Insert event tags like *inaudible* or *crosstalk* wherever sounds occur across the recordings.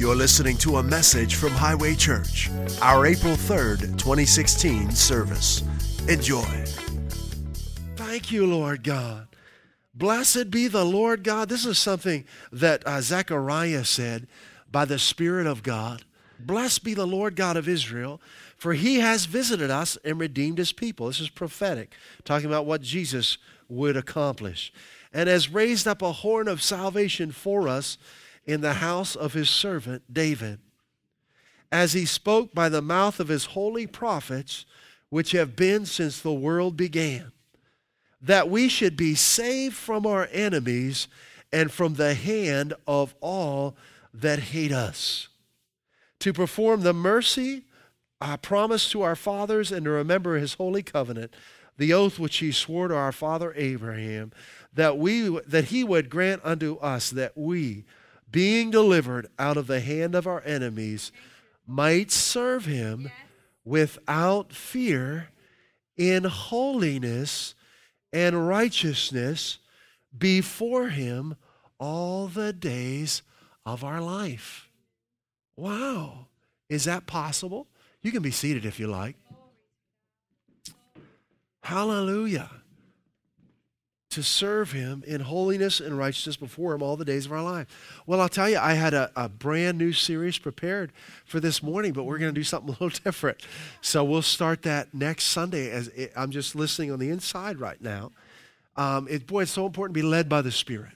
You're listening to a message from Highway Church, our April 3rd, 2016 service. Enjoy. Thank you, Lord God. Blessed be the Lord God. This is something that uh, Zechariah said by the Spirit of God. Blessed be the Lord God of Israel, for he has visited us and redeemed his people. This is prophetic, talking about what Jesus would accomplish, and has raised up a horn of salvation for us in the house of his servant David, as he spoke by the mouth of his holy prophets, which have been since the world began, that we should be saved from our enemies and from the hand of all that hate us, to perform the mercy I promised to our fathers and to remember his holy covenant, the oath which he swore to our father Abraham, that we that he would grant unto us that we being delivered out of the hand of our enemies, might serve him without fear in holiness and righteousness before him all the days of our life. Wow. Is that possible? You can be seated if you like. Hallelujah to serve him in holiness and righteousness before him all the days of our life. Well, I'll tell you, I had a, a brand new series prepared for this morning, but we're going to do something *laughs* a little different. So we'll start that next Sunday. As it, I'm just listening on the inside right now. Um, it, boy, it's so important to be led by the Spirit.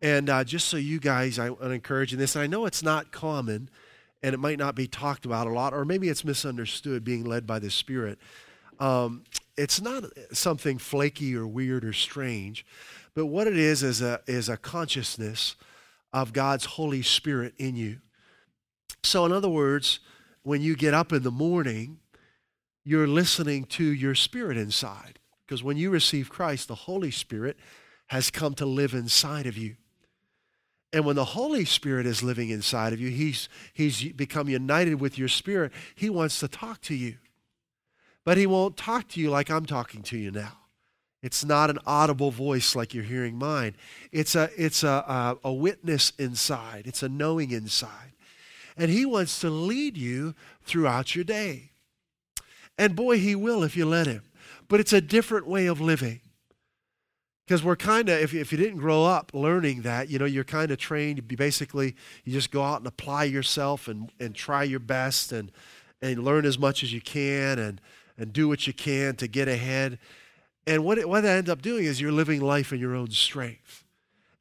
And uh, just so you guys, I encourage in this. I know it's not common, and it might not be talked about a lot, or maybe it's misunderstood being led by the Spirit. Um, it's not something flaky or weird or strange, but what it is is a, is a consciousness of God's Holy Spirit in you. So, in other words, when you get up in the morning, you're listening to your spirit inside. Because when you receive Christ, the Holy Spirit has come to live inside of you. And when the Holy Spirit is living inside of you, he's, he's become united with your spirit. He wants to talk to you but he won't talk to you like I'm talking to you now. It's not an audible voice like you're hearing mine. It's a, it's a, a, a witness inside, it's a knowing inside. And he wants to lead you throughout your day. And boy, he will if you let him. But it's a different way of living. Because we're kind of, if, if you didn't grow up learning that, you know, you're kind of trained be basically, you just go out and apply yourself and, and try your best and, and learn as much as you can. And, and do what you can to get ahead. And what, it, what that ends up doing is you're living life in your own strength.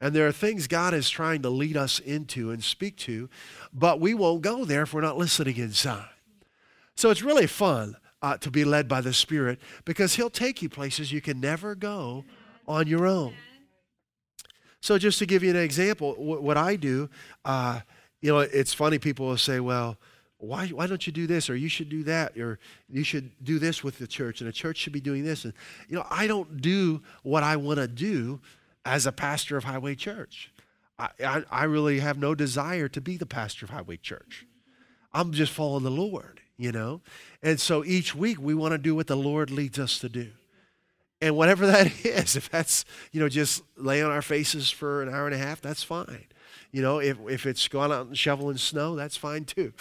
And there are things God is trying to lead us into and speak to, but we won't go there if we're not listening inside. So it's really fun uh, to be led by the Spirit because He'll take you places you can never go on your own. So, just to give you an example, what I do, uh, you know, it's funny, people will say, well, why, why don't you do this or you should do that or you should do this with the church and the church should be doing this. And you know i don't do what i want to do as a pastor of highway church. I, I, I, really have no desire to be the pastor of highway church. I'm just following the lord you know? And so each week we want to do what the lord leads us to do. And whatever *laughs* that is if that's you know just lay on our faces for an hour and a half that's fine. You know if, if it's going out and shoveling snow that's fine too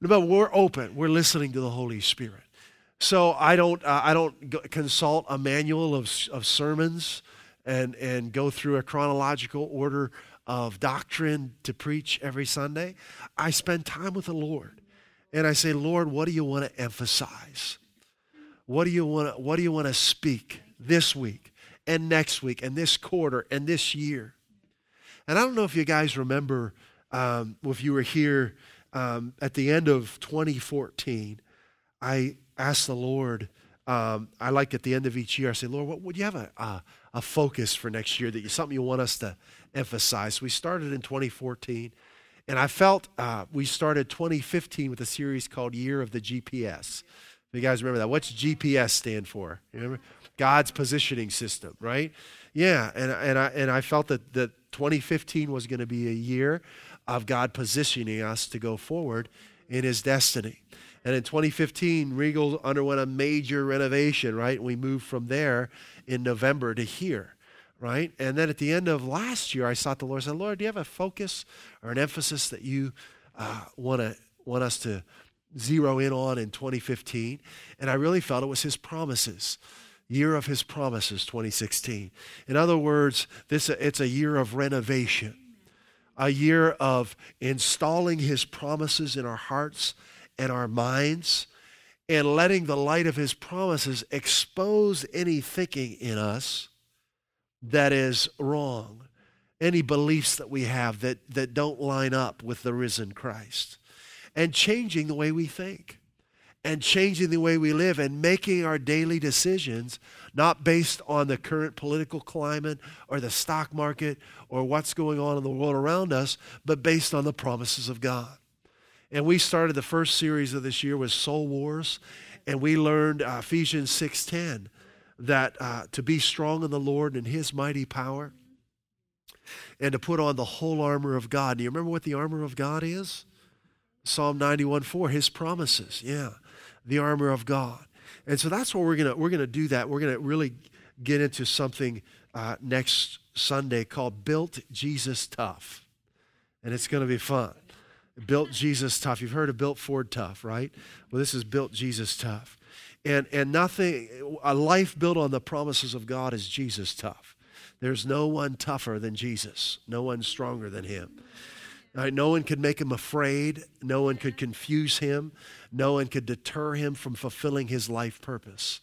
but we're open. We're listening to the Holy Spirit. So I don't, uh, I don't consult a manual of, of sermons and, and go through a chronological order of doctrine to preach every Sunday. I spend time with the Lord. And I say, Lord, what do you want to emphasize? What do you want to, what do you want to speak this week and next week and this quarter and this year? And I don't know if you guys remember um, if you were here um, at the end of 2014, I asked the Lord, um, I like at the end of each year, I say, Lord, what, would you have a, a, a, focus for next year that you, something you want us to emphasize? We started in 2014, and I felt uh, we started 2015 with a series called Year of the GPS. You guys remember that? What's GPS stand for? You remember? God's positioning system, right? Yeah, and, and, I, and I felt that, that 2015 was going to be a year of God positioning us to go forward in his destiny. And in 2015, Regal underwent a major renovation, right? We moved from there in November to here, right? And then at the end of last year, I sought the Lord. I said, Lord, do you have a focus or an emphasis that you uh, want to want us to zero in on in 2015? And I really felt it was His promises. Year of His promises, 2016. In other words, this it's a year of renovation, a year of installing His promises in our hearts and our minds and letting the light of his promises expose any thinking in us that is wrong, any beliefs that we have that, that don't line up with the risen Christ, and changing the way we think, and changing the way we live, and making our daily decisions not based on the current political climate or the stock market or what's going on in the world around us, but based on the promises of God. And we started the first series of this year with Soul Wars, and we learned uh, Ephesians 6:10 that uh, to be strong in the Lord and His mighty power, and to put on the whole armor of God. Do you remember what the armor of God is? Psalm 91:4, His promises. Yeah, the armor of God. And so that's what we're gonna we're gonna do. That we're gonna really get into something uh, next Sunday called "Built Jesus Tough," and it's gonna be fun. Built Jesus tough. You've heard of built Ford tough, right? Well, this is built Jesus tough. And, and nothing, a life built on the promises of God is Jesus tough. There's no one tougher than Jesus, no one stronger than him. Right, no one could make him afraid. No one could confuse him. No one could deter him from fulfilling his life purpose.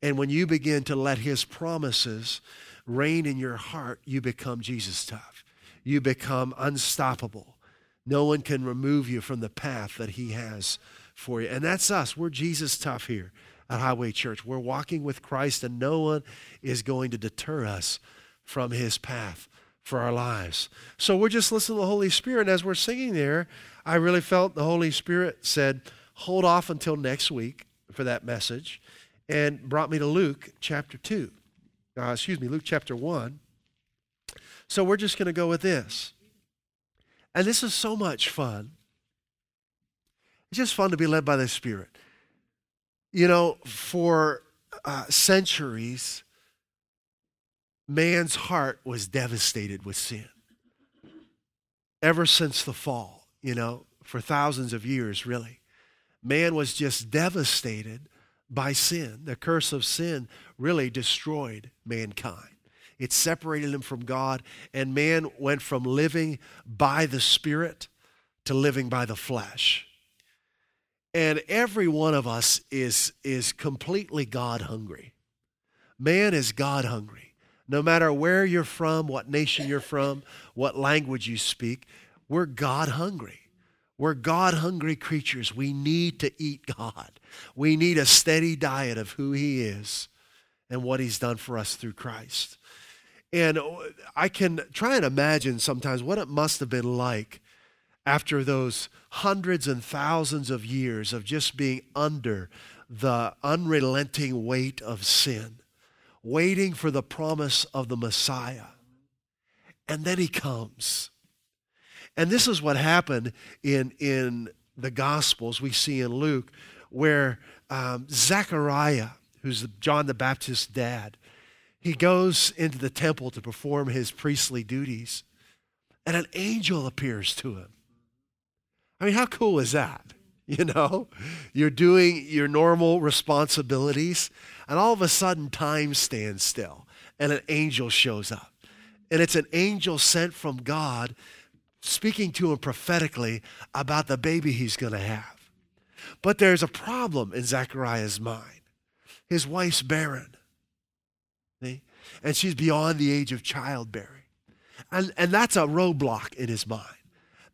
And when you begin to let his promises reign in your heart, you become Jesus tough. You become unstoppable. No one can remove you from the path that He has for you. And that's us. We're Jesus tough here at Highway Church. We're walking with Christ, and no one is going to deter us from His path for our lives. So we're just listening to the Holy Spirit. And as we're singing there, I really felt the Holy Spirit said, hold off until next week for that message, and brought me to Luke chapter 2. Uh, excuse me, Luke chapter 1. So we're just going to go with this. And this is so much fun. It's just fun to be led by the Spirit. You know, for uh, centuries, man's heart was devastated with sin. Ever since the fall, you know, for thousands of years, really. Man was just devastated by sin. The curse of sin really destroyed mankind. It separated him from God, and man went from living by the Spirit to living by the flesh. And every one of us is, is completely God hungry. Man is God hungry. No matter where you're from, what nation you're from, what language you speak, we're God hungry. We're God hungry creatures. We need to eat God. We need a steady diet of who He is and what He's done for us through Christ. And I can try and imagine sometimes what it must have been like after those hundreds and thousands of years of just being under the unrelenting weight of sin, waiting for the promise of the Messiah. And then he comes. And this is what happened in, in the Gospels we see in Luke, where um, Zechariah, who's John the Baptist's dad, he goes into the temple to perform his priestly duties, and an angel appears to him. I mean, how cool is that? *laughs* You know, you're doing your normal responsibilities, and all of a sudden, time stands still, and an angel shows up. And it's an angel sent from God speaking to him prophetically about the baby he's going to have. But there's a problem in Zechariah's mind. His wife's barren. See? And she's beyond the age of childbearing. And, and that's a roadblock in his mind.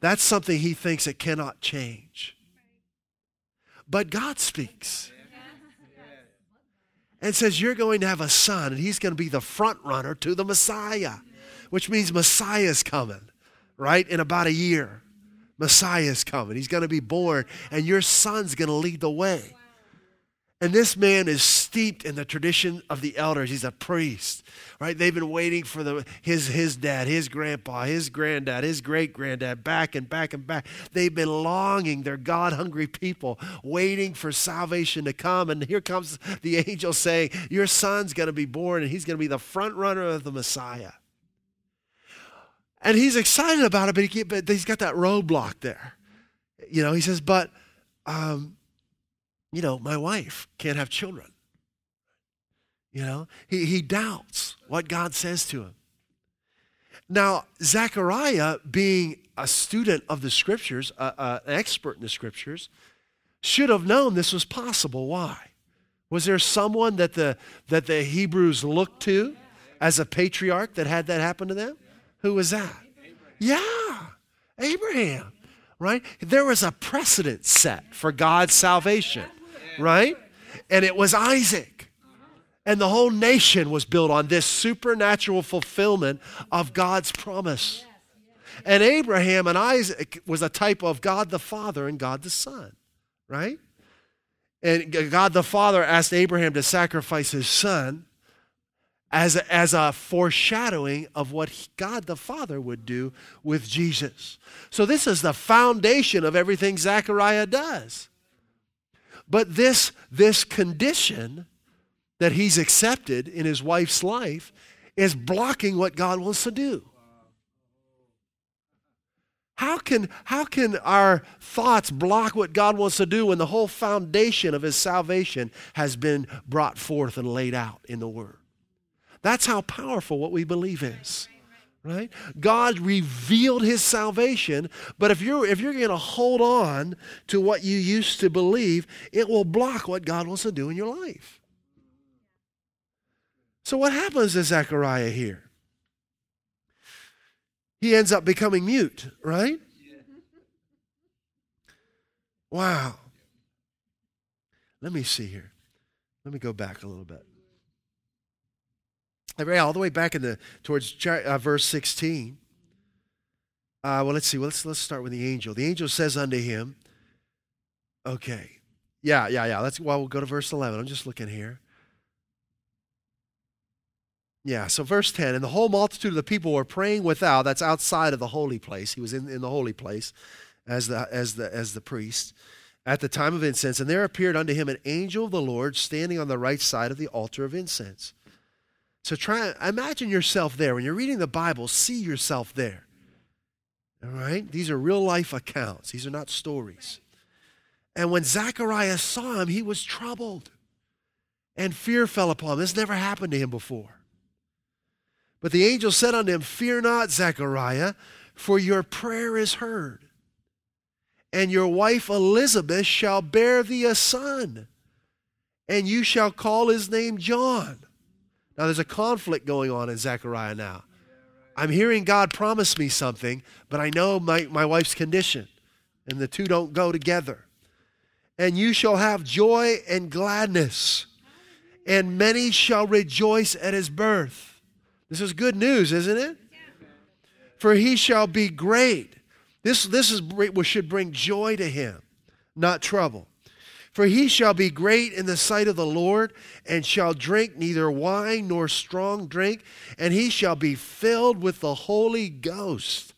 That's something he thinks it cannot change. But God speaks and says, You're going to have a son, and he's going to be the front runner to the Messiah, which means Messiah's coming, right? In about a year. Messiah's coming. He's going to be born, and your son's going to lead the way. And this man is steeped in the tradition of the elders. He's a priest, right? They've been waiting for the, his, his dad, his grandpa, his granddad, his great granddad, back and back and back. They've been longing. They're God hungry people, waiting for salvation to come. And here comes the angel saying, Your son's going to be born, and he's going to be the front runner of the Messiah. And he's excited about it, but, he but he's got that roadblock there. You know, he says, But, um, you know, my wife can't have children. You know, he, he doubts what God says to him. Now, Zechariah, being a student of the scriptures, uh, uh, an expert in the scriptures, should have known this was possible. Why? Was there someone that the, that the Hebrews looked to as a patriarch that had that happen to them? Who was that? Yeah, Abraham, right? There was a precedent set for God's salvation right? And it was Isaac. And the whole nation was built on this supernatural fulfillment of God's promise. And Abraham and Isaac was a type of God the Father and God the Son, right? And God the Father asked Abraham to sacrifice his son as a, as a foreshadowing of what God the Father would do with Jesus. So, this is the foundation of everything Zechariah does. But this, this condition that he's accepted in his wife's life is blocking what God wants to do. How can, how can our thoughts block what God wants to do when the whole foundation of his salvation has been brought forth and laid out in the Word? That's how powerful what we believe is right? God revealed his salvation but if you're if you're going to hold on to what you used to believe it will block what god wants to do in your life. So what happens to zechariah here? He ends up becoming mute right? Wow. Let me see here. Let me go back a little bit all the way back in the towards uh, verse 16. Uh, well, let's see. Well, let's let's start with the angel. The angel says unto him, "Okay, yeah, yeah, yeah. Let's well, we'll go to verse 11. I'm just looking here. Yeah, so verse 10, and the whole multitude of the people were praying without, that's outside of the holy place. He was in, in the holy place as the as the as the priest at the time of incense, and there appeared unto him an angel of the Lord standing on the right side of the altar of incense. So try imagine yourself there. When you're reading the Bible, see yourself there. All right? These are real life accounts. These are not stories. And when Zacharias saw him, he was troubled. And fear fell upon him. This never happened to him before. But the angel said unto him, Fear not, Zechariah, for your prayer is heard. And your wife Elizabeth shall bear thee a son, and you shall call his name John. Now, there's a conflict going on in Zechariah now. I'm hearing God promise me something, but I know my, my wife's condition, and the two don't go together. And you shall have joy and gladness, and many shall rejoice at his birth. This is good news, isn't it? For he shall be great. This, this is, should bring joy to him, not trouble. For he shall be great in the sight of the Lord, and shall drink neither wine nor strong drink, and he shall be filled with the Holy Ghost,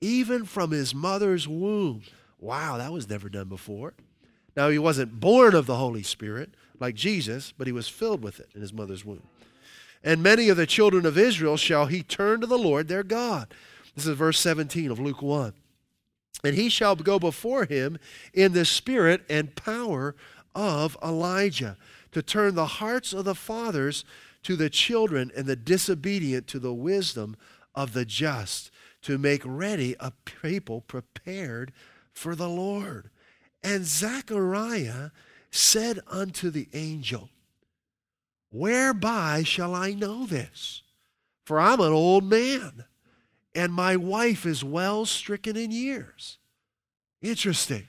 even from his mother's womb. Wow, that was never done before. Now, he wasn't born of the Holy Spirit like Jesus, but he was filled with it in his mother's womb. And many of the children of Israel shall he turn to the Lord their God. This is verse 17 of Luke 1. And he shall go before him in the spirit and power of Elijah to turn the hearts of the fathers to the children and the disobedient to the wisdom of the just to make ready a people prepared for the Lord. And Zechariah said unto the angel, Whereby shall I know this? For I'm an old man and my wife is well stricken in years. Interesting,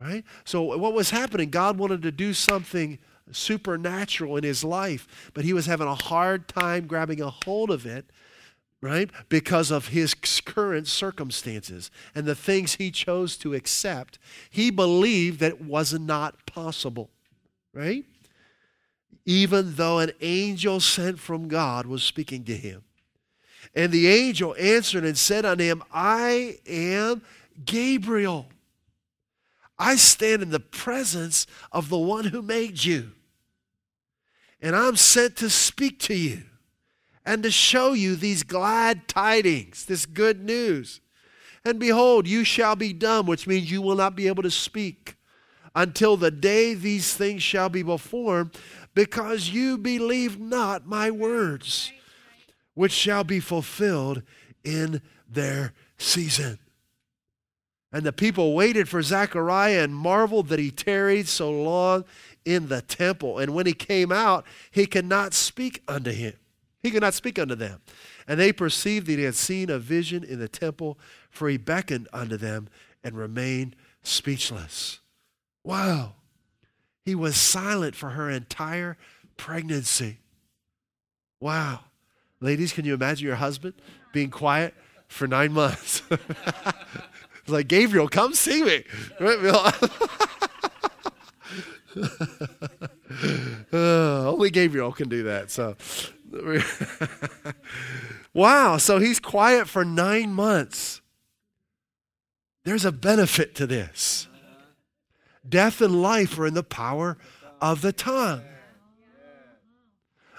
right? So, what was happening? God wanted to do something supernatural in his life, but he was having a hard time grabbing a hold of it, right? Because of his current circumstances and the things he chose to accept. He believed that it was not possible, right? even though an angel sent from God was speaking to him. And the angel answered and said unto him, I am Gabriel. I stand in the presence of the one who made you. And I'm sent to speak to you and to show you these glad tidings, this good news. And behold, you shall be dumb, which means you will not be able to speak until the day these things shall be performed, because you believe not my words, which shall be fulfilled in their season. And the people waited for Zechariah and marveled that he tarried so long in the temple. And when he came out, he could not speak unto him. He could not speak unto them. And they perceived that he had seen a vision in the temple, for he beckoned unto them and remained speechless. Wow. He was silent for her entire pregnancy. Wow. Ladies, can you imagine your husband being quiet for nine months? *laughs* like, Gabriel, come see me. uh, *laughs* only Gabriel can do that. So, *laughs* wow. So he's quiet for nine months. There's a benefit to this. Death and life are in the power of the tongue.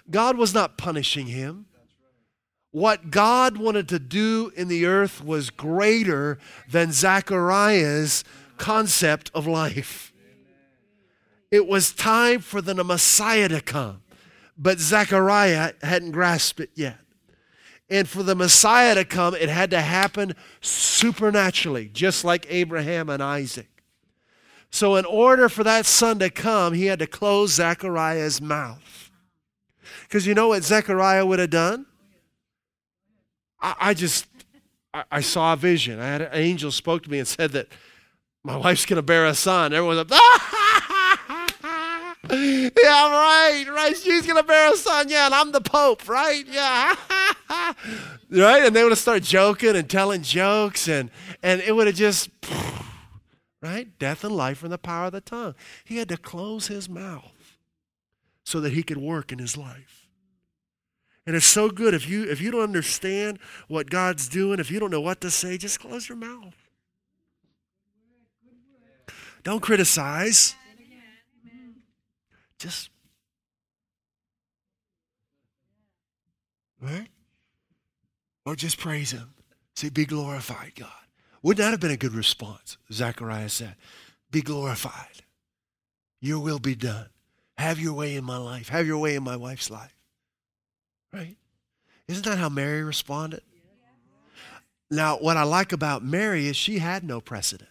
God was not punishing him. What God wanted to do in the earth was greater than Zechariah's concept of life. It was time for the Messiah to come, but Zechariah hadn't grasped it yet. And for the Messiah to come, it had to happen supernaturally, just like Abraham and Isaac. So, in order for that son to come, he had to close Zechariah's mouth. Because you know what Zechariah would have done? I, I just, I, I, saw a vision. I had an angel spoke to me and said that my wife's going to bear a son. Everyone's like, *laughs* yeah, right, right. She's going to bear a son. Yeah, and I'm the Pope, right? Yeah. *laughs* right? And they would have started joking and telling jokes, and, and it would have just, *laughs* right? Death and life in the power of the tongue. He had to close his mouth so that he could work in his life. And it's so good if you if you don't understand what God's doing, if you don't know what to say, just close your mouth. Don't criticize. Just right? Or just praise him. Say, be glorified, God. Would that have been a good response? Zechariah said, Be glorified. Your will be done. Have your way in my life. Have your way in my wife's life. Right? Isn't that how Mary responded? Now, what I like about Mary is she had no precedent.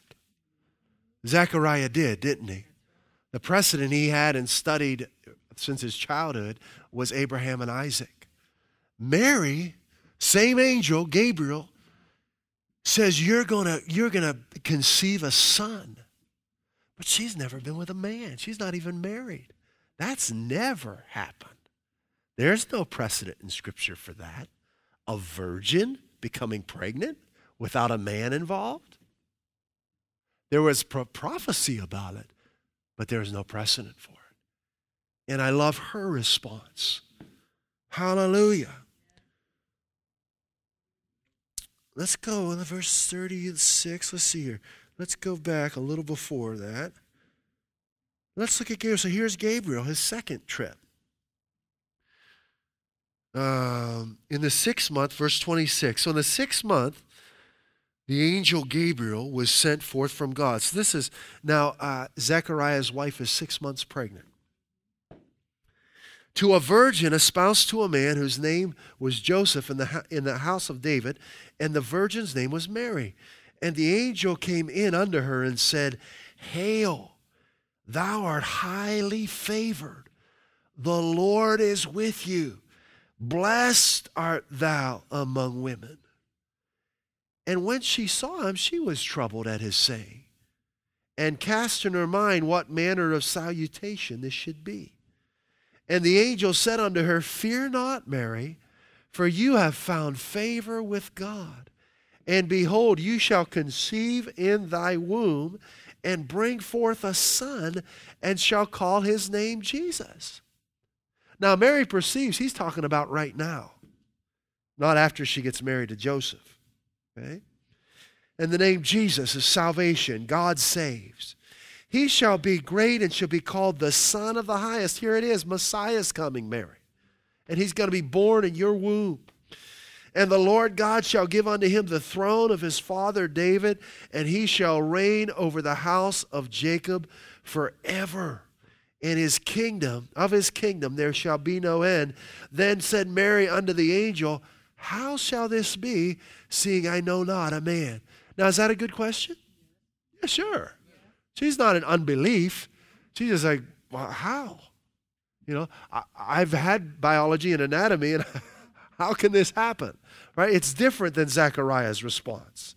Zechariah did, didn't he? The precedent he had and studied since his childhood was Abraham and Isaac. Mary, same angel, Gabriel, says you're gonna you're gonna conceive a son. But she's never been with a man. She's not even married. That's never happened. There's no precedent in Scripture for that. A virgin becoming pregnant without a man involved? There was pro- prophecy about it, but there was no precedent for it. And I love her response. Hallelujah. Let's go in the verse 36. Let's see here. Let's go back a little before that. Let's look at Gabriel. So here's Gabriel, his second trip. Um, in the sixth month, verse 26. So in the sixth month, the angel Gabriel was sent forth from God. So this is now uh, Zechariah's wife is six months pregnant. To a virgin espoused to a man whose name was Joseph in the, in the house of David, and the virgin's name was Mary. And the angel came in unto her and said, Hail, thou art highly favored. The Lord is with you. Blessed art thou among women. And when she saw him, she was troubled at his saying, and cast in her mind what manner of salutation this should be. And the angel said unto her, Fear not, Mary, for you have found favor with God. And behold, you shall conceive in thy womb and bring forth a son, and shall call his name Jesus. Now, Mary perceives he's talking about right now, not after she gets married to Joseph. Okay? And the name Jesus is salvation. God saves. He shall be great and shall be called the Son of the Highest. Here it is Messiah's coming, Mary. And he's going to be born in your womb. And the Lord God shall give unto him the throne of his father David, and he shall reign over the house of Jacob forever. In his kingdom, of his kingdom, there shall be no end. Then said Mary unto the angel, How shall this be, seeing I know not a man? Now, is that a good question? Yeah, sure. She's not in unbelief. She's just like, well, how? You know, I, have had biology and anatomy, and *laughs* how can this happen? Right? It's different than Zechariah's response.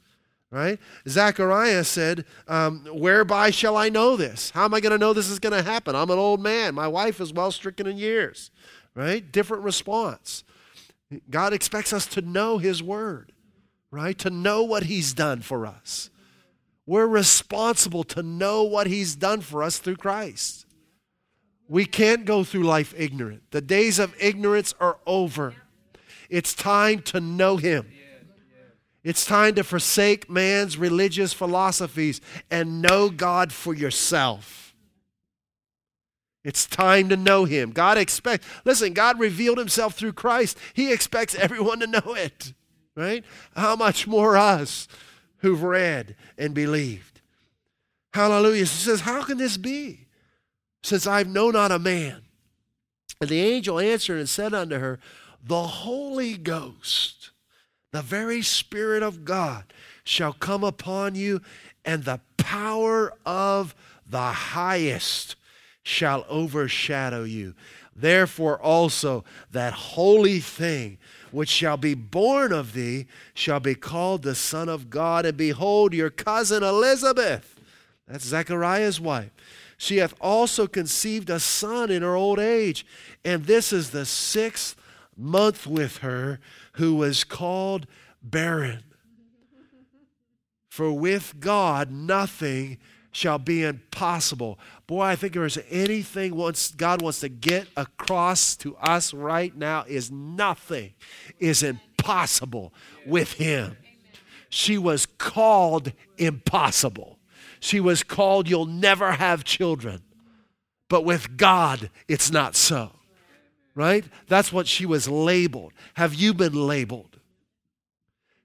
Right? Zechariah said, um, Whereby shall I know this? How am I going to know this is going to happen? I'm an old man. My wife is well stricken in years. Right? Different response. God expects us to know His Word, right? To know what He's done for us. We're responsible to know what He's done for us through Christ. We can't go through life ignorant. The days of ignorance are over. It's time to know Him. It's time to forsake man's religious philosophies and know God for yourself. It's time to know Him. God expects, listen, God revealed Himself through Christ. He expects everyone to know it, right? How much more us? who've read and believed. Hallelujah. She says, How can this be? Since I've known not a man. And the angel answered and said unto her, The Holy Ghost, the very Spirit of God, shall come upon you, and the power of the highest shall overshadow you. Therefore, also, that holy thing which shall be born of thee shall be called the Son of God. And behold, your cousin Elizabeth, that's Zechariah's wife, she hath also conceived a son in her old age. And this is the sixth month with her, who was called barren. For with God nothing shall be impossible. Boy, I think there is anything once God wants to get across to us right now is nothing is impossible with him. She was called impossible. She was called you'll never have children. But with God, it's not so. Right? That's what she was labeled. Have you been labeled?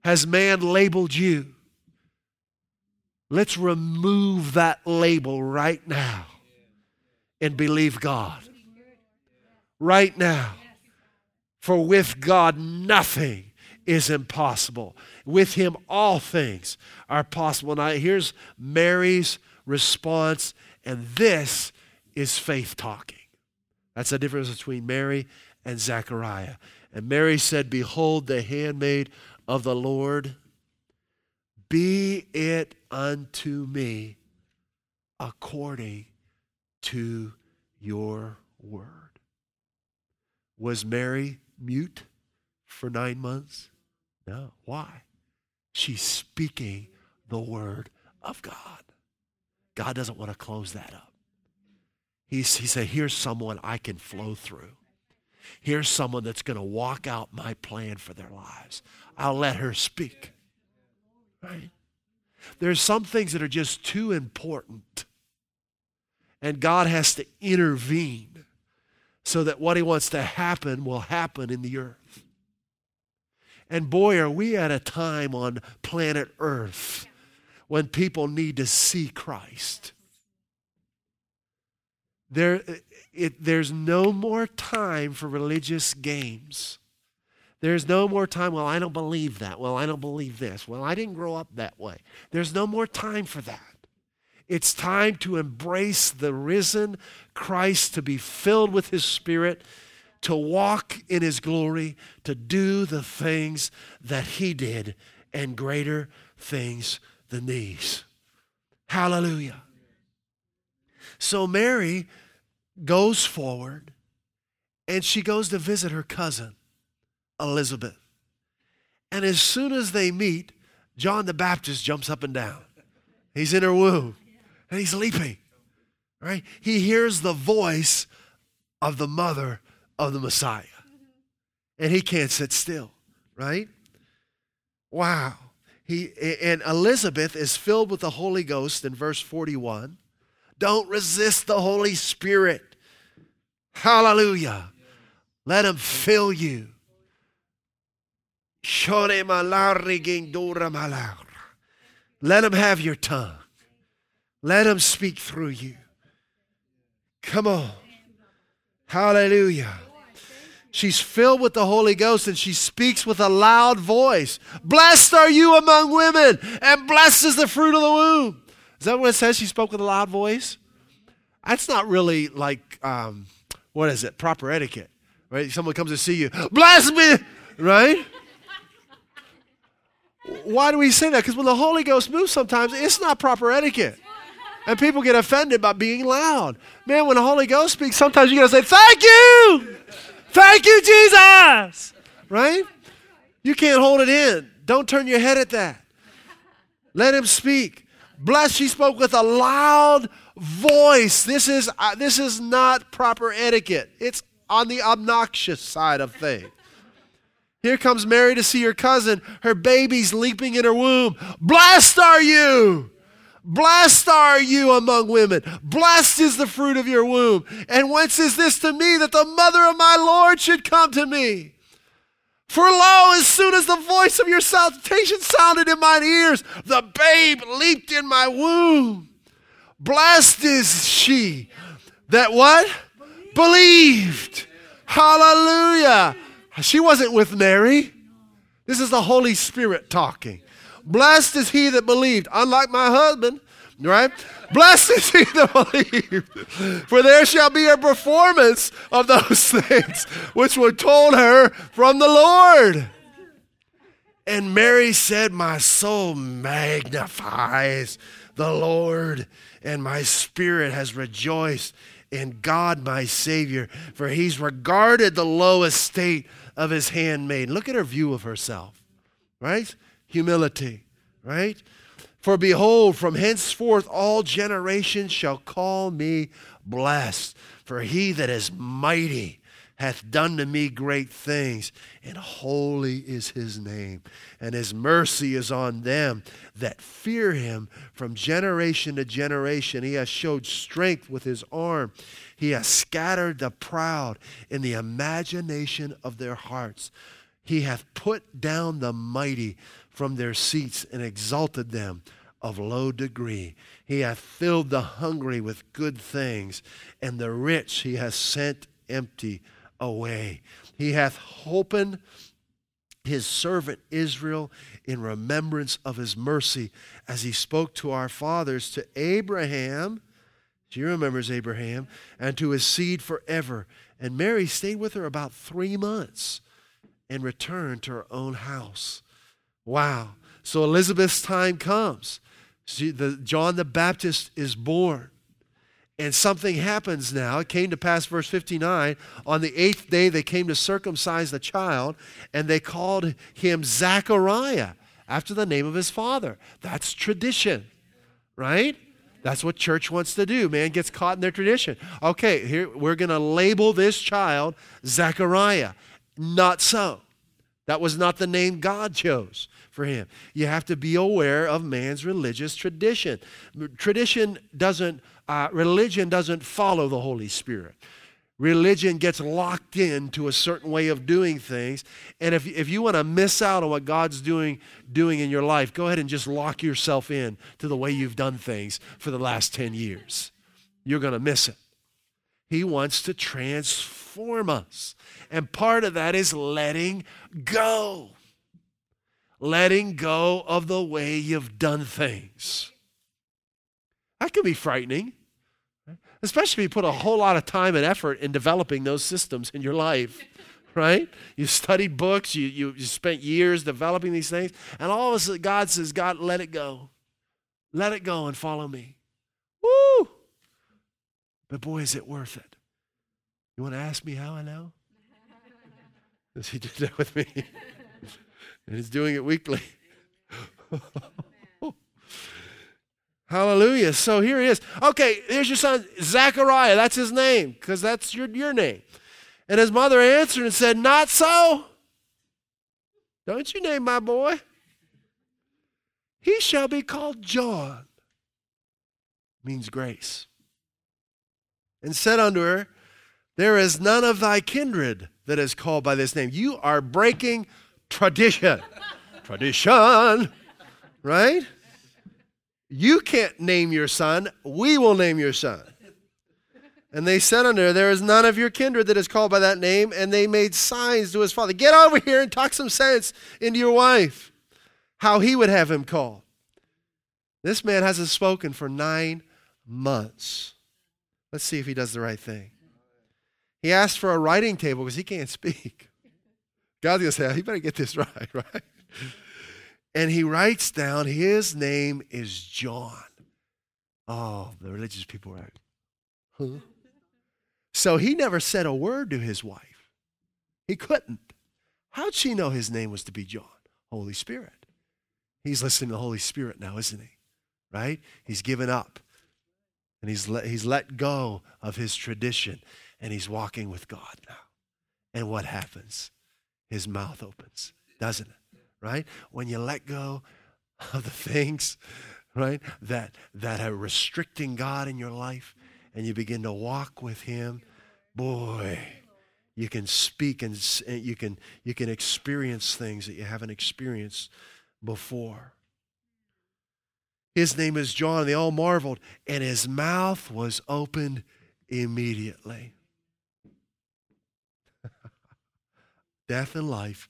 Has man labeled you? Let's remove that label right now and believe God. Right now. For with God, nothing is impossible. With Him, all things are possible. Now, here's Mary's response, and this is faith talking. That's the difference between Mary and Zechariah. And Mary said, Behold, the handmaid of the Lord be it unto me according to your word. Was Mary mute for nine months? No. Why? She's speaking the word of God. God doesn't want to close that up. He said, Here's someone I can flow through. Here's someone that's going to walk out my plan for their lives. I'll let her speak. Right? There's some things that are just too important. And God has to intervene so that what He wants to happen will happen in the earth. And boy, are we at a time on planet Earth when people need to see Christ. There, it, there's no more time for religious games. There's no more time, well, I don't believe that. Well, I don't believe this. Well, I didn't grow up that way. There's no more time for that. It's time to embrace the risen Christ, to be filled with his Spirit, to walk in his glory, to do the things that he did, and greater things than these. Hallelujah. So Mary goes forward and she goes to visit her cousin. Elizabeth. And as soon as they meet, John the Baptist jumps up and down. He's in her womb and he's leaping. Right? He hears the voice of the mother of the Messiah. And he can't sit still, right? Wow. He, and Elizabeth is filled with the Holy Ghost in verse 41. Don't resist the Holy Spirit. Hallelujah. Let him fill you. Let him have your tongue. Let him speak through you. Come on. Hallelujah. She's filled with the Holy Ghost and she speaks with a loud voice. Blessed are you among women, and blessed is the fruit of the womb. Is that what it says? She spoke with a loud voice? That's not really like, um, what is it, proper etiquette, right? Someone comes to see you, bless me, right? Why do we say that? Because when the Holy Ghost moves sometimes, it's not proper etiquette. And people get offended by being loud. Man, when the Holy Ghost speaks, sometimes you got to say, Thank you! Thank you, Jesus! Right? You can't hold it in. Don't turn your head at that. Let him speak. Bless, she spoke with a loud voice. This is, uh, this is not proper etiquette, it's on the obnoxious side of things. Here comes Mary to see her cousin. Her baby's leaping in her womb. Blessed are you! Blessed are you among women. Blessed is the fruit of your womb. And whence is this to me that the mother of my Lord should come to me? For lo, as soon as the voice of your salutation sounded in mine ears, the babe leaped in my womb. Blessed is she that what? Believed. Believed. Hallelujah. She wasn't with Mary. This is the Holy Spirit talking. Blessed is he that believed, unlike my husband, right? Blessed is he that believed, for there shall be a performance of those *laughs* things which were told her from the Lord. And Mary said, My soul magnifies the Lord, and my spirit has rejoiced in God my Savior, for he's regarded the low estate of his handmaid. Look at her view of herself, right? humility, right? For behold, from henceforth all generations shall call me blessed. For he that is mighty hath done to me great things, and holy is his name. And his mercy is on them that fear him from generation to generation. He has showed strength with his arm. He has scattered the proud in the imagination of their hearts. He hath put down the mighty from their seats and exalted them of low degree. He hath filled the hungry with good things, and the rich he hath sent empty away. He hath opened his servant Israel in remembrance of his mercy, as he spoke to our fathers, to Abraham. She remembers Abraham, and to his seed forever. And Mary stayed with her about three months and returned to her own house. Wow. So Elizabeth's time comes. She, the, John the Baptist is born. And something happens now. It came to pass, verse 59. On the eighth day, they came to circumcise the child, and they called him Zachariah after the name of his father. That's tradition, right? That's what church wants to do. Man gets caught in their tradition. Okay, here we're going to label this child Zachariah. Not so. That was not the name God chose for him. You have to be aware of man's religious tradition. Tradition doesn't, uh, religion doesn't follow the Holy Spirit. Religion gets locked into a certain way of doing things. And if, if you want to miss out on what God's doing, doing in your life, go ahead and just lock yourself in to the way you've done things for the last 10 years. You're going to miss it. He wants to transform us. And part of that is letting go. Letting go of the way you've done things. That can be frightening, especially if you put a whole lot of time and effort in developing those systems in your life, *laughs* right? You studied books, you, you, you spent years developing these things, and all of a sudden God says, God, let it go. Let it go and follow me. Woo! But boy, is it worth it. You want to ask me how I know? *laughs* Does he do that with me. And he's doing it weekly. *laughs* Hallelujah. So here he is. Okay, here's your son, Zachariah. That's his name, because that's your, your name. And his mother answered and said, Not so. Don't you name my boy? He shall be called John. Means grace. And said unto her, There is none of thy kindred that is called by this name. You are breaking tradition. tradition. Right? You can't name your son. We will name your son. And they said unto her, There is none of your kindred that is called by that name. And they made signs to his father Get over here and talk some sense into your wife, how he would have him called. This man hasn't spoken for nine months. Let's see if he does the right thing. He asked for a writing table because he can't speak. God's going to say, You better get this *laughs* right, right? And he writes down, His name is John. Oh, the religious people are like, Huh? So he never said a word to his wife. He couldn't. How'd she know his name was to be John? Holy Spirit. He's listening to the Holy Spirit now, isn't he? Right? He's given up. And he's let, he's let go of his tradition and he's walking with God now. And what happens? His mouth opens, doesn't it? Right? When you let go of the things, right, that, that are restricting God in your life, and you begin to walk with him, boy, you can speak and you can you can experience things that you haven't experienced before. His name is John. They all marveled, and his mouth was opened immediately. Death and life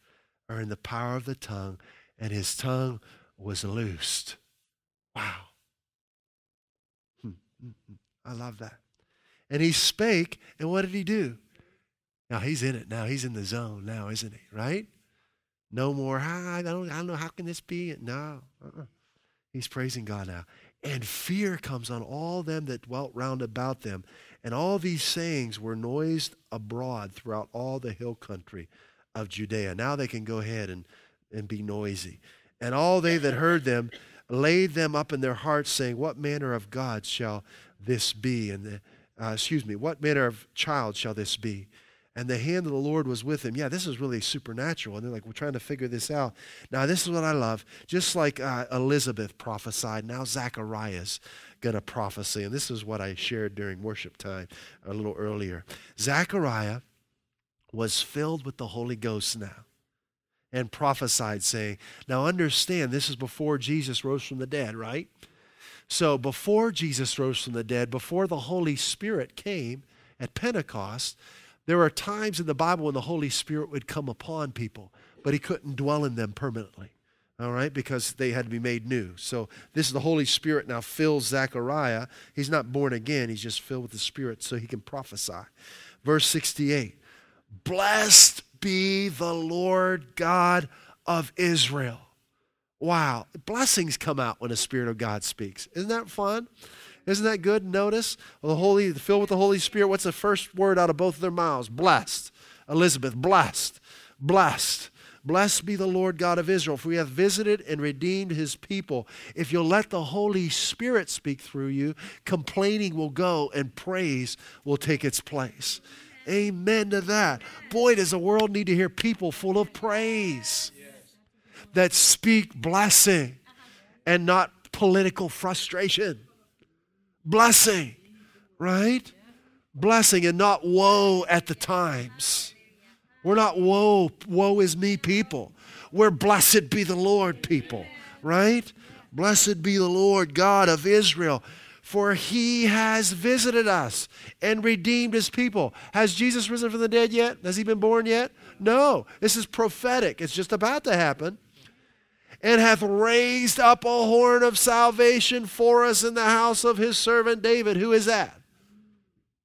are in the power of the tongue, and his tongue was loosed. Wow. Hmm, hmm, hmm. I love that. And he spake, and what did he do? Now he's in it now. He's in the zone now, isn't he? Right? No more, I don't, I don't know, how can this be? No. Uh-uh. He's praising God now. And fear comes on all them that dwelt round about them. And all these sayings were noised abroad throughout all the hill country of Judea. Now they can go ahead and, and be noisy. And all they that heard them laid them up in their hearts, saying, What manner of God shall this be? And the, uh, excuse me, what manner of child shall this be? And the hand of the Lord was with him. Yeah, this is really supernatural. And they're like, we're trying to figure this out. Now, this is what I love. Just like uh, Elizabeth prophesied, now Zachariah's going to prophesy. And this is what I shared during worship time a little earlier. Zachariah was filled with the Holy Ghost now and prophesied, saying, Now understand, this is before Jesus rose from the dead, right? So before Jesus rose from the dead, before the Holy Spirit came at Pentecost, there are times in the Bible when the Holy Spirit would come upon people, but he couldn't dwell in them permanently. All right, because they had to be made new. So this is the Holy Spirit now fills Zechariah. He's not born again, he's just filled with the Spirit so he can prophesy. Verse 68 Blessed be the Lord God of Israel Wow, blessings come out when the Spirit of God speaks. Isn't that fun? Isn't that good? Notice the Holy, filled with the Holy Spirit. What's the first word out of both of their mouths? Blessed. Elizabeth, blessed, blessed. Blessed be the Lord God of Israel, for he hath visited and redeemed his people. If you'll let the Holy Spirit speak through you, complaining will go and praise will take its place. Amen to that. Boy, does the world need to hear people full of praise that speak blessing and not political frustration. Blessing, right? Blessing and not woe at the times. We're not woe, woe is me people. We're blessed be the Lord people, right? Blessed be the Lord God of Israel, for he has visited us and redeemed his people. Has Jesus risen from the dead yet? Has he been born yet? No. This is prophetic. It's just about to happen and hath raised up a horn of salvation for us in the house of his servant David. Who is that?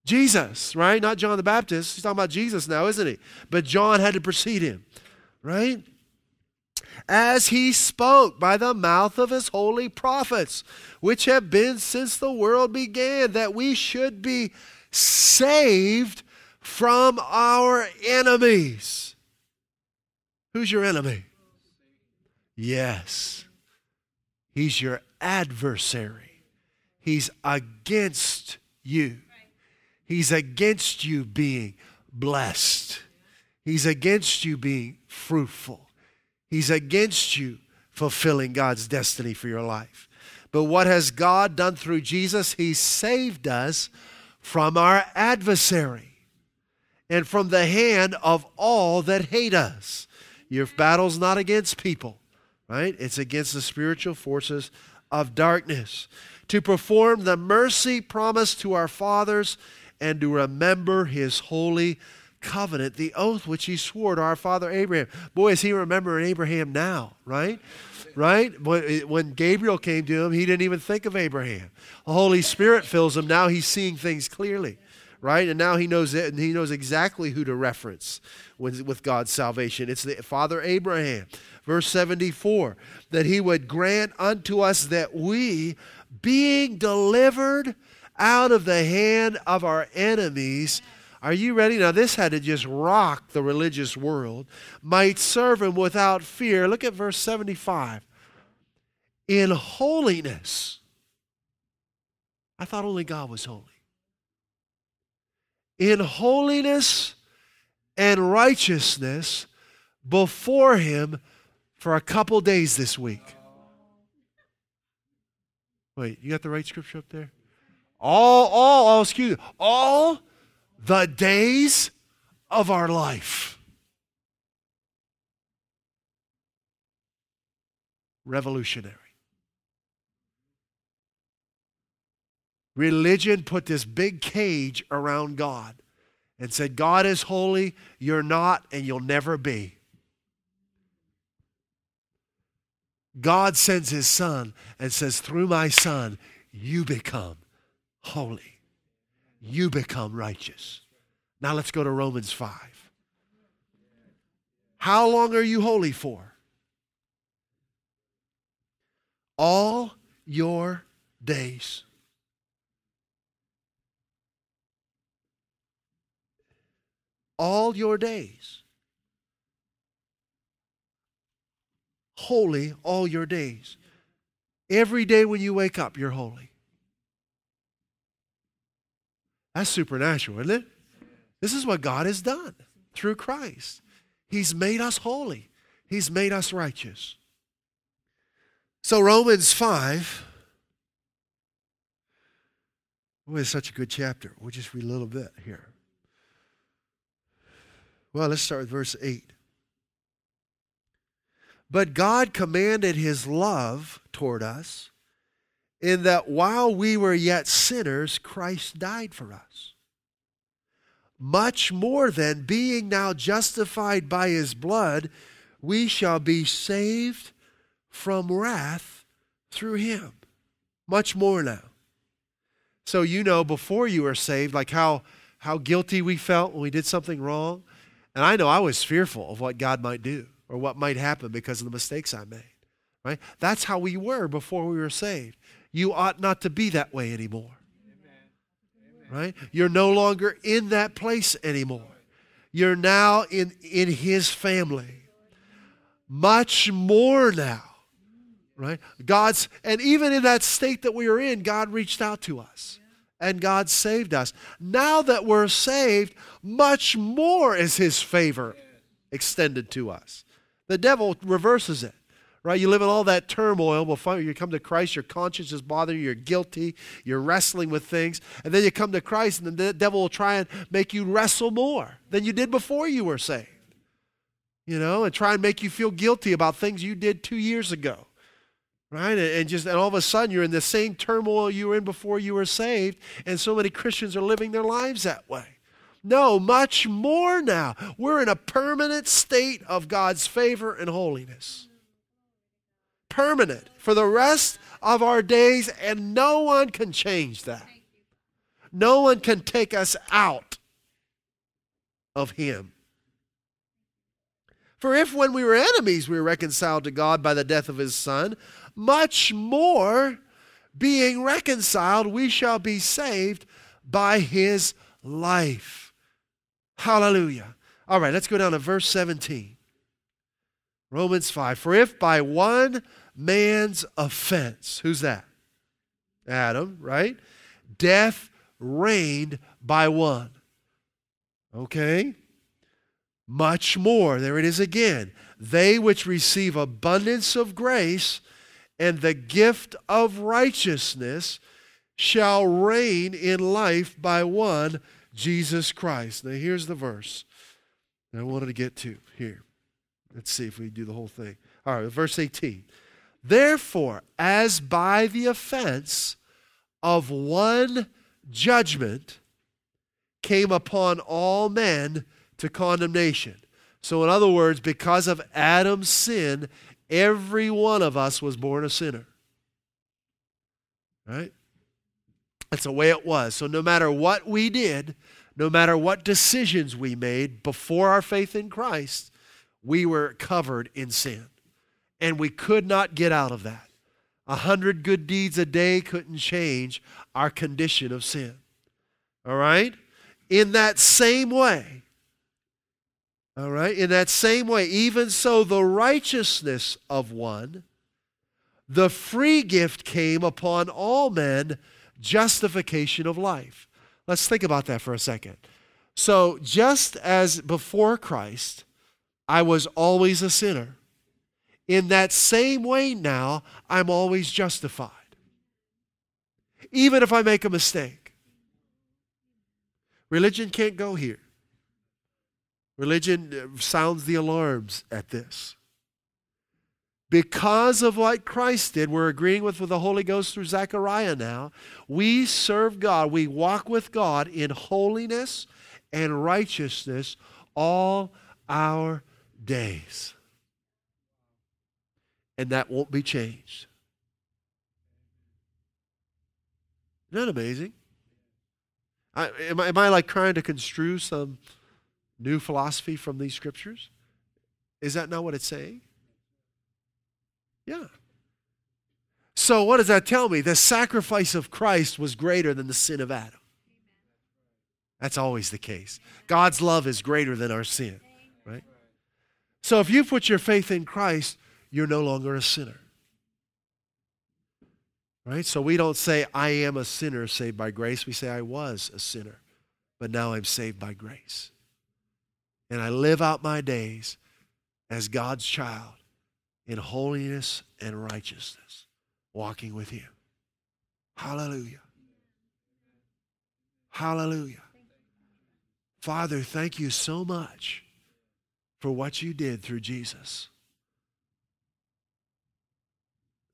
Jesus, right? Not John the Baptist. He's talking about Jesus now, isn't he? But John had to precede him, right? As he spoke by the mouth of his holy prophets, which have been since the world began, that we should be saved from our enemies. Who's your enemy? Yes. He's your adversary. He's against you. He's against you being blessed. He's against you being fruitful. He's against you fulfilling God's destiny for your life. But what has God done through Jesus? He saved us from our adversary and from the hand of all that hate us. Your battle's not against people, right? It's against the spiritual forces of darkness. To perform the mercy promised to our fathers and to remember his holy covenant, the oath which he swore to our father Abraham. Boy, is he remembering Abraham now, right? Right? When Gabriel came to him, he didn't even think of Abraham. The Holy Spirit fills him. Now he's seeing things clearly, right? And now he knows it, and he knows exactly who to reference with, with God's salvation. It's the Father Abraham. Verse 74 that he would grant unto us that we, being delivered out of the hand of our enemies, are you ready? Now, this had to just rock the religious world. Might serve him without fear. Look at verse 75. In holiness. I thought only God was holy. In holiness and righteousness before him for a couple days this week. Wait, you got the right scripture up there? All, all, all, excuse me, all the days of our life. Revolutionary. Religion put this big cage around God and said, God is holy, you're not, and you'll never be. God sends his son and says, Through my son, you become holy you become righteous. Now let's go to Romans 5. How long are you holy for? All your days. All your days. Holy all your days. Every day when you wake up, you're holy. That's supernatural, isn't it? This is what God has done through Christ. He's made us holy, He's made us righteous. So, Romans 5. Oh, it's such a good chapter. We'll just read a little bit here. Well, let's start with verse 8. But God commanded his love toward us in that while we were yet sinners, Christ died for us. Much more than being now justified by his blood, we shall be saved from wrath through him. Much more now. So, you know, before you were saved, like how, how guilty we felt when we did something wrong. And I know I was fearful of what God might do or what might happen because of the mistakes I made. Right? That's how we were before we were saved. You ought not to be that way anymore. Right? You're no longer in that place anymore. You're now in, in his family. Much more now. Right? God's, and even in that state that we are in, God reached out to us and God saved us. Now that we're saved, much more is his favor extended to us. The devil reverses it right? You live in all that turmoil. Before you come to Christ, your conscience is bothering you, you're guilty, you're wrestling with things. And then you come to Christ, and the devil will try and make you wrestle more than you did before you were saved. You know, and try and make you feel guilty about things you did two years ago. Right? And just and all of a sudden you're in the same turmoil you were in before you were saved, and so many Christians are living their lives that way. No, much more now. We're in a permanent state of God's favor and holiness permanent for the rest of our days, and no one can change that. No one can take us out of Him. For if when we were enemies we were reconciled to God by the death of His Son, much more, being reconciled, we shall be saved by His life. Hallelujah. All right, let's go down to verse 17. Romans 5. For if by one man's offense. Who's that? Adam, right? Death reigned by one. Okay? Much more, there it is again. They which receive abundance of grace and the gift of righteousness shall reign in life by one, Jesus Christ. Now, here's the verse I wanted to get to here. Let's see if we do the whole thing. All right, verse 18. Therefore, as by the offense of one judgment came upon all men to condemnation. So, in other words, because of Adam's sin, every one of us was born a sinner. Right? That's the way it was. So, no matter what we did, no matter what decisions we made before our faith in Christ, we were covered in sin. And we could not get out of that. A hundred good deeds a day couldn't change our condition of sin. All right? In that same way, all right, in that same way, even so, the righteousness of one, the free gift came upon all men, justification of life. Let's think about that for a second. So, just as before Christ, I was always a sinner, in that same way now, I'm always justified. Even if I make a mistake. Religion can't go here. Religion uh, sounds the alarms at this. Because of what Christ did, we're agreeing with, with the Holy Ghost through Zechariah now. We serve God, we walk with God in holiness and righteousness all our days. And that won't be changed. Isn't that amazing? I, am, I, am I like trying to construe some new philosophy from these scriptures? Is that not what it's saying? Yeah. So, what does that tell me? The sacrifice of Christ was greater than the sin of Adam. That's always the case. God's love is greater than our sin? So, if you put your faith in Christ, you're no longer a sinner. Right? So we don't say, I am a sinner saved by grace. We say, I was a sinner, but now I'm saved by grace. And I live out my days as God's child in holiness and righteousness, walking with Him. Hallelujah. Hallelujah. Father, thank you so much for what you did through Jesus.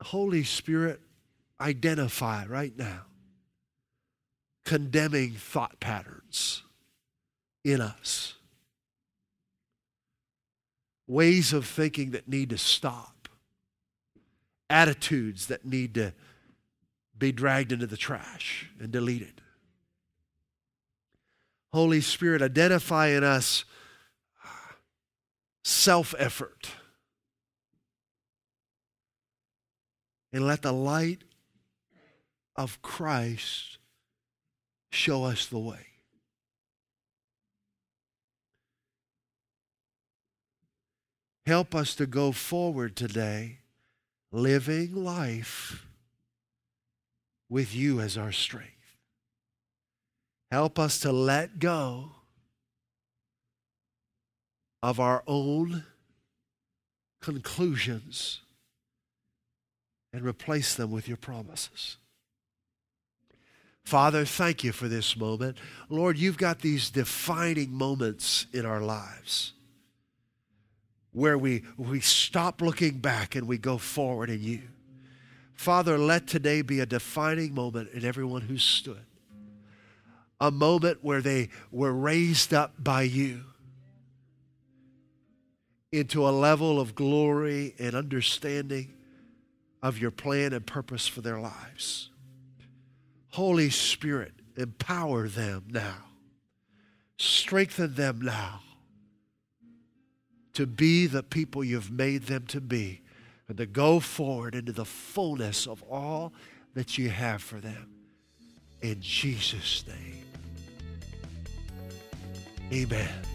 Holy Spirit, identify right now condemning thought patterns in us ways of thinking that need to stop, attitudes that need to be dragged into the trash and deleted. Holy Spirit, identify in us self effort. And let the light of Christ show us the way. Help us to go forward today, living life with you as our strength. Help us to let go of our own conclusions and replace them with your promises. Father, thank you for this moment. Lord, you've got these defining moments in our lives where we, we stop looking back and we go forward in you. Father, let today be a defining moment in everyone who stood. A moment where they were raised up by you into a level of glory and understanding of your plan and purpose for their lives. Holy Spirit, empower them now. Strengthen them now to be the people you've made them to be and to go forward into the fullness of all that you have for them. In Jesus' name. Amen.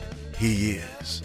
He is.